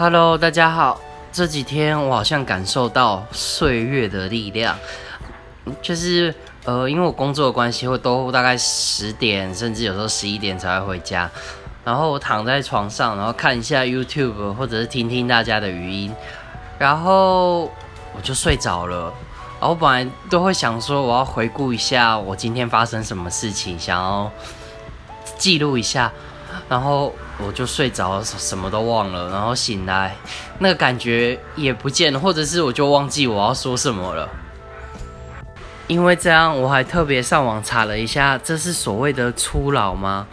Hello，大家好。这几天我好像感受到岁月的力量，就是呃，因为我工作的关系，会都大概十点，甚至有时候十一点才会回家。然后我躺在床上，然后看一下 YouTube，或者是听听大家的语音，然后我就睡着了。然后我本来都会想说，我要回顾一下我今天发生什么事情，想要记录一下。然后我就睡着，什么都忘了。然后醒来，那个感觉也不见了，或者是我就忘记我要说什么了。因为这样，我还特别上网查了一下，这是所谓的初老吗？